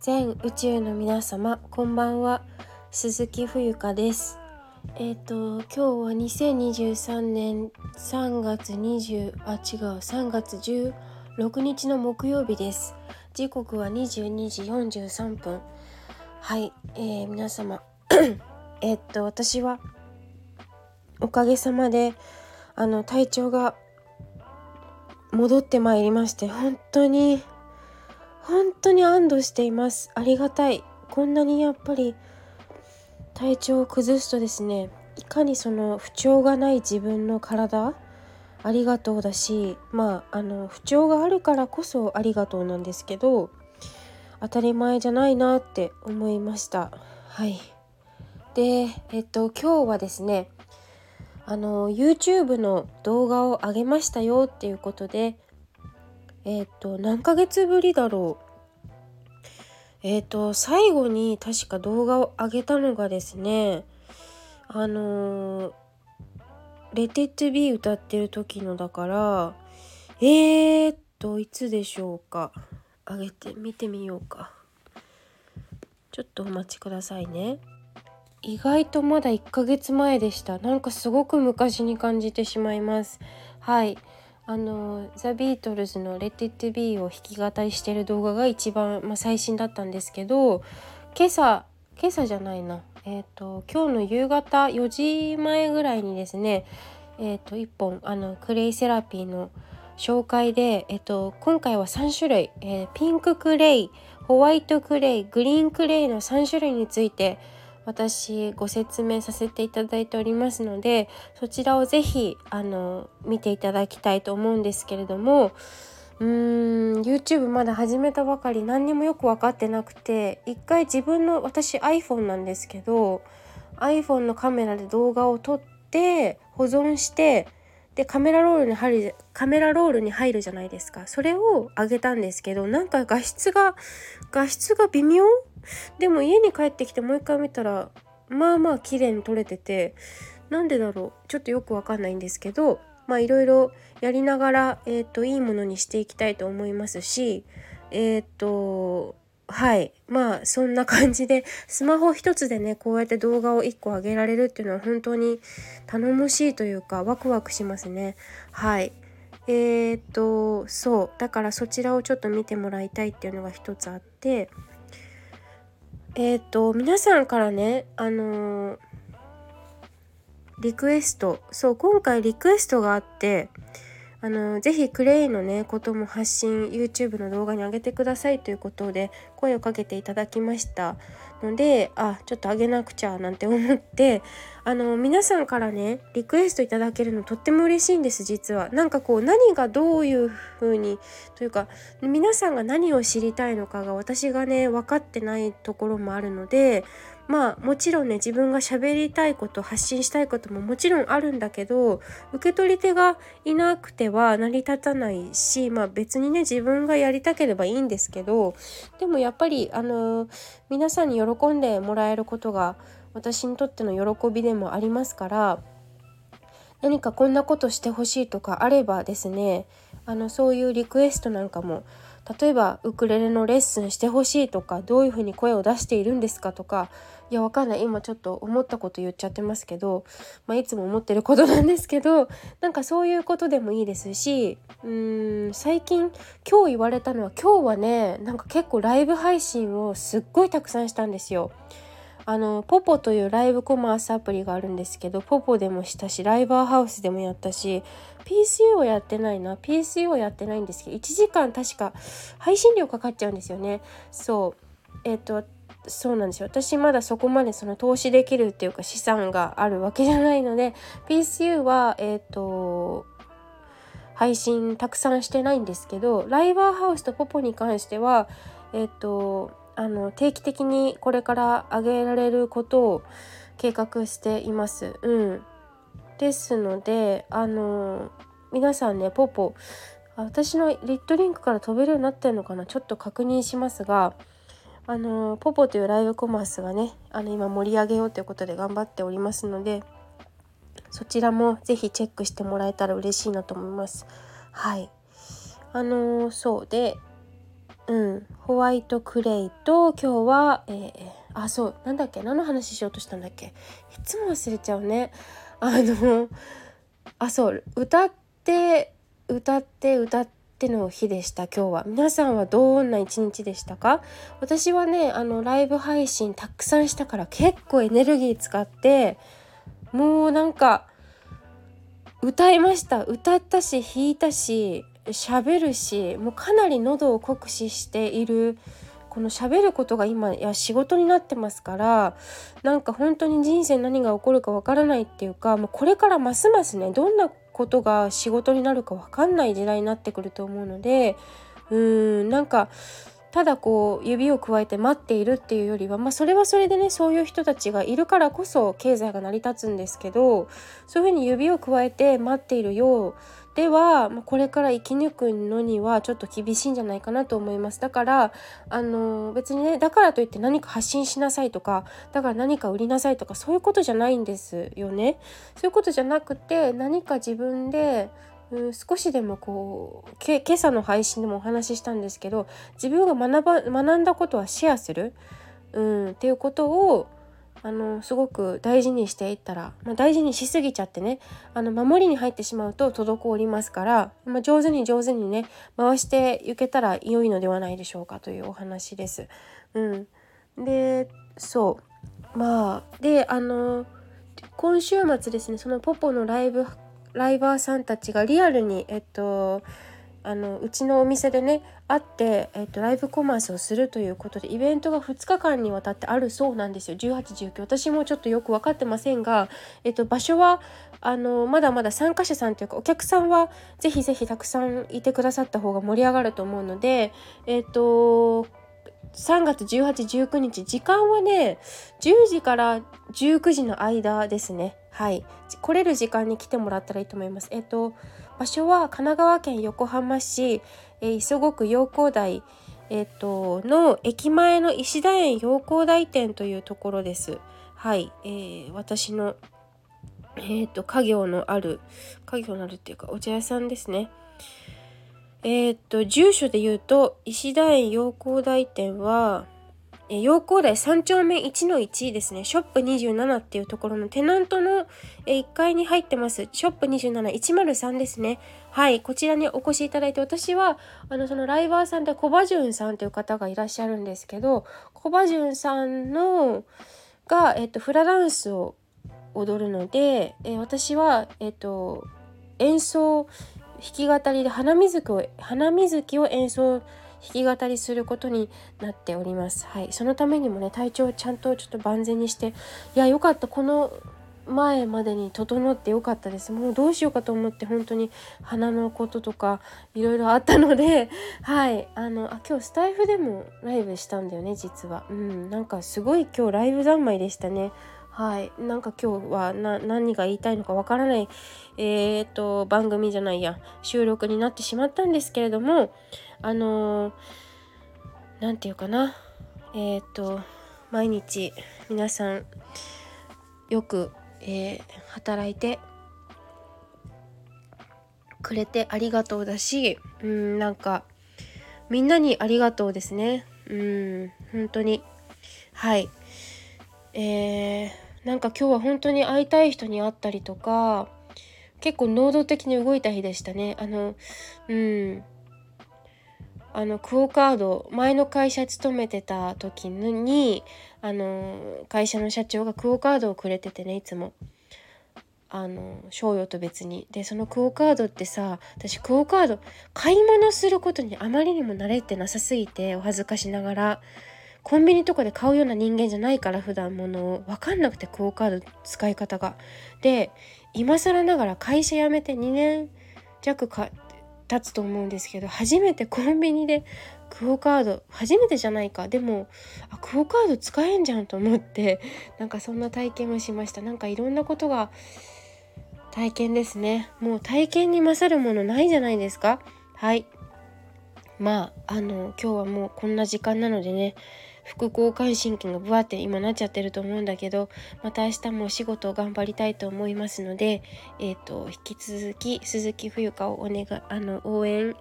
全宇宙の皆様こんばんは。鈴木冬香です。えっ、ー、と今日は2023年3月20あ違う3月16日の木曜日です。時刻は22時43分。はい、えー、皆様 えっと私はおかげさまであの体調が戻ってまいりまして本当に本当に安堵しています。ありがたい。こんなにやっぱり体調を崩すとですねいかにその不調がない自分の体ありがとうだしまああの不調があるからこそありがとうなんですけど当たり前じゃないなって思いました。はい。でえっと今日はですねあの YouTube の動画を上げましたよっていうことでえっ、ー、と何ヶ月ぶりだろう。えっ、ー、と最後に確か動画を上げたのがですねあの「レテッドビー歌ってる時のだからえー、っといつでしょうか。上げて見てみようか。ちょっとお待ちくださいね。意外とまだ1ヶ月前でした。なんかすごく昔に感じてしまいます。はい。あのザ・ビートルズの「Let It Be」を弾き語りしてる動画が一番、まあ、最新だったんですけど今朝今朝じゃないな。えっ、ー、と今日の夕方4時前ぐらいにですねえっ、ー、と1本あのクレイセラピーの紹介で、えっ、ー、と、今回は3種類、えピンククレイホワイトクレイグリーンクレイの3種類について私ご説明させていただいておりますのでそちらを是非あの見ていただきたいと思うんですけれどもうーん YouTube まだ始めたばかり何にもよく分かってなくて一回自分の私 iPhone なんですけど iPhone のカメラで動画を撮って保存してでカメラロールに入るカメラロールに入るじゃないですか。それを上げたんですけどなんか画質が画質が微妙でも家に帰ってきてもう一回見たらまあまあ綺麗に撮れててなんでだろうちょっとよくわかんないんですけどまあいろいろやりながら、えーと、いいものにしていきたいと思いますしえっ、ー、とはいまあそんな感じでスマホ一つでねこうやって動画を1個上げられるっていうのは本当に頼もしいというかワクワクしますね。はい。えー、っとそう。だからそちらをちょっと見てもらいたいっていうのが一つあってえっ、ー、と皆さんからねあのー、リクエストそう今回リクエストがあってあのぜひクレイのねことも発信 YouTube の動画に上げてくださいということで声をかけていただきましたのであちょっと上げなくちゃなんて思ってあの皆さんからねリクエストいただけるのとっても嬉しいんです実は。なんかこう何がどういう風にというか皆さんが何を知りたいのかが私がね分かってないところもあるのでまあもちろんね自分が喋りたいこと発信したいことももちろんあるんだけど受け取り手がいなくては成り立たないしまあ別にね自分がやりたければいいんですけどでもやっぱりあの皆さんに喜んでもらえることが私にとっての喜びでもありますから何かこんなことしてほしいとかあればですねあのそういうリクエストなんかも例えばウクレレのレッスンしてほしいとかどういうふうに声を出しているんですかとかいやわかんない今ちょっと思ったこと言っちゃってますけど、まあ、いつも思ってることなんですけどなんかそういうことでもいいですしうーん最近今日言われたのは今日はねなんか結構ライブ配信をすっごいたくさんしたんですよ。あのポポというライブコマースアプリがあるんですけどポポでもしたしライバーハウスでもやったし PCU をやってないな。PCU をやってないんですけど1時間確か配信料かかっちゃうんですよね。そう。えっ、ー、とそうなんですよ。私まだそこまでその投資できるっていうか資産があるわけじゃないので PCU はえっ、ー、と配信たくさんしてないんですけどライバーハウスとポポに関してはえっ、ー、とあの定期的にこれから上げられることを計画しています。うん、ですのであの皆さんねポポ私のリットリンクから飛べるようになってるのかな？ちょっと確認しますがあのポポというライブコマースがねあの今盛り上げようということで頑張っておりますのでそちらも是非チェックしてもらえたら嬉しいなと思います。はいあのそうでうん。ホワイトクレイと今日は、えー、あそうなんだっけ何の話しようとしたんだっけ？いつも忘れちゃうね。あのあそう歌って歌って歌っての日でした今日は。皆さんはどんな一日でしたか？私はねあのライブ配信たくさんしたから結構エネルギー使ってもうなんか歌いました。歌ったし弾いたし喋るしもうかなり喉を酷使しているこの喋ることが今や仕事になってますからなんか本当に人生何が起こるかわからないっていうかもうこれからますますねどんなことが仕事になるかわかんない時代になってくると思うのでうーんなんかただこう指をくわえて待っているっていうよりは、まあ、それはそれでねそういう人たちがいるからこそ経済が成り立つんですけどそういうふうに指をくわえて待っているようでは、ま、これから生き抜くのにはちょっと厳しいんじゃないかなと思います。だからあの別にねだからといって何か発信しなさいとかだから何か売りなさいとかそういうことじゃないんですよね。そういうことじゃなくて何か自分でうん、少しでもこう今朝の配信でもお話ししたんですけど自分が学ば学んだことはシェアする、うん、っていうことをあのすごく大事にしていったら、まあ、大事にしすぎちゃってねあの守りに入ってしまうと滞りますから、まあ、上手に上手にね回していけたら良いのではないでしょうかというお話です。うん、でそうまあであの今週末ですねそのポポのライブライバーさんたちがリアルにえっとあのうちのお店でね会って、えっと、ライブコマースをするということでイベントが2日間にわたってあるそうなんですよ。1819私もちょっとよく分かってませんが、えっと、場所はあのまだまだ参加者さんというかお客さんはぜひぜひたくさんいてくださった方が盛り上がると思うのでえっと3月1819日時間はね10時から19時の間ですね。はい。来れる時間に来てもらったらいいと思います。えっと場所は神奈川県横浜市、えー、磯子区陽光台えっとの駅前の石田園陽光台店というところです。はい、えー、私のえっ、と家業のある家業のあるっていうかお茶屋さんですね。えっ、と住所で言うと石田園陽光台店はえ陽光台3丁目1の1ですね。ショップ27っていうところのテナントの、え1階に入ってます。ショップ27103ですね。はい。こちらにお越しいただいて、私は、あの、そのライバーさんでコバジュンさんという方がいらっしゃるんですけど、コバジュンさんの、が、えっと、フラダンスを踊るので、え私は、えっと、演奏、弾き語りで花水木を、花水木を演奏弾き語りすることになっております。はい、そのためにもね体調をちゃんとちょっと万全にしていやよかった。この前までに整ってよかったです。もうどうしようかと思って本当に鼻のこととかいろいろあったので はい。あのあ今日スタイフでもライブしたんだよね実は。うん。なんかすごい今日ライブ三昧でしたね。はい。なんか今日は何が言いたいのかわからないえー、っと番組じゃないや。収録になってしまったんですけれどもあの何て言うかな。えー、っと毎日皆さんよく、えー、働いてくれてありがとうだしうんなんかみんなにありがとうですね。うん本当に。はい。えー、なんか今日は本当に会いたい人に会ったりとか結構能動的に動いた日でしたね。あのうん。あのクオ・カード前の会社勤めてた時にあの会社の社長がクオ・カードをくれててねいつも。あの賞与と別に。でそのクオ・カードってさ私クオ・カード買い物することにあまりにも慣れてなさすぎてお恥ずかしながら。コンビニとかで買うような人間じゃないから普段物を分かんなくてクオ・カード使い方が。で今更ながら会社辞めて2年弱か経つと思うんですけど初めてコンビニでクオカード初めてじゃないか。でもあクオカード使えんじゃんと思ってなんかそんな体験をしました。なんかいろんなことが体験ですね。もう体験に勝るものないじゃないですか。はい。まああの今日はもうこんな時間なのでね副交感神経がブワって今なっちゃってると思うんだけどまた明日もお仕事を頑張りたいと思いますので、えーと、引き続き鈴木冬香をお願いあの応援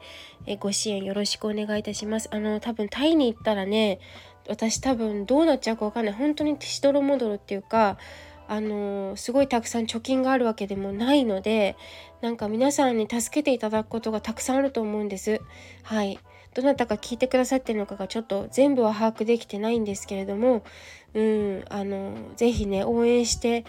えご支援よろしくお願いいたします。あの多分タイに行ったらね私多分どうなっちゃうか分かんない本当にしどろもどろっていうかあのすごいたくさん貯金があるわけでもないのでなんか皆さんに助けていただくことがたくさんあると思うんです。はいどなたか聞いてくださってるのかがちょっと全部は把握できてないんですけれどもうんあの是非ね応援して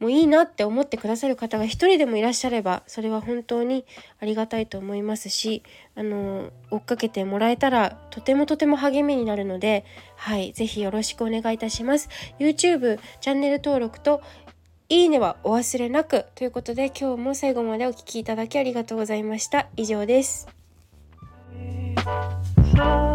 もういいなって思ってくださる方が一人でもいらっしゃればそれは本当にありがたいと思いますしあの追っかけてもらえたらとてもとても励みになるのではい是非よろしくお願いいたします。YouTube チャンネル登録といいねはお忘れなくということで今日も最後までお聴きいただきありがとうございました。以上です。So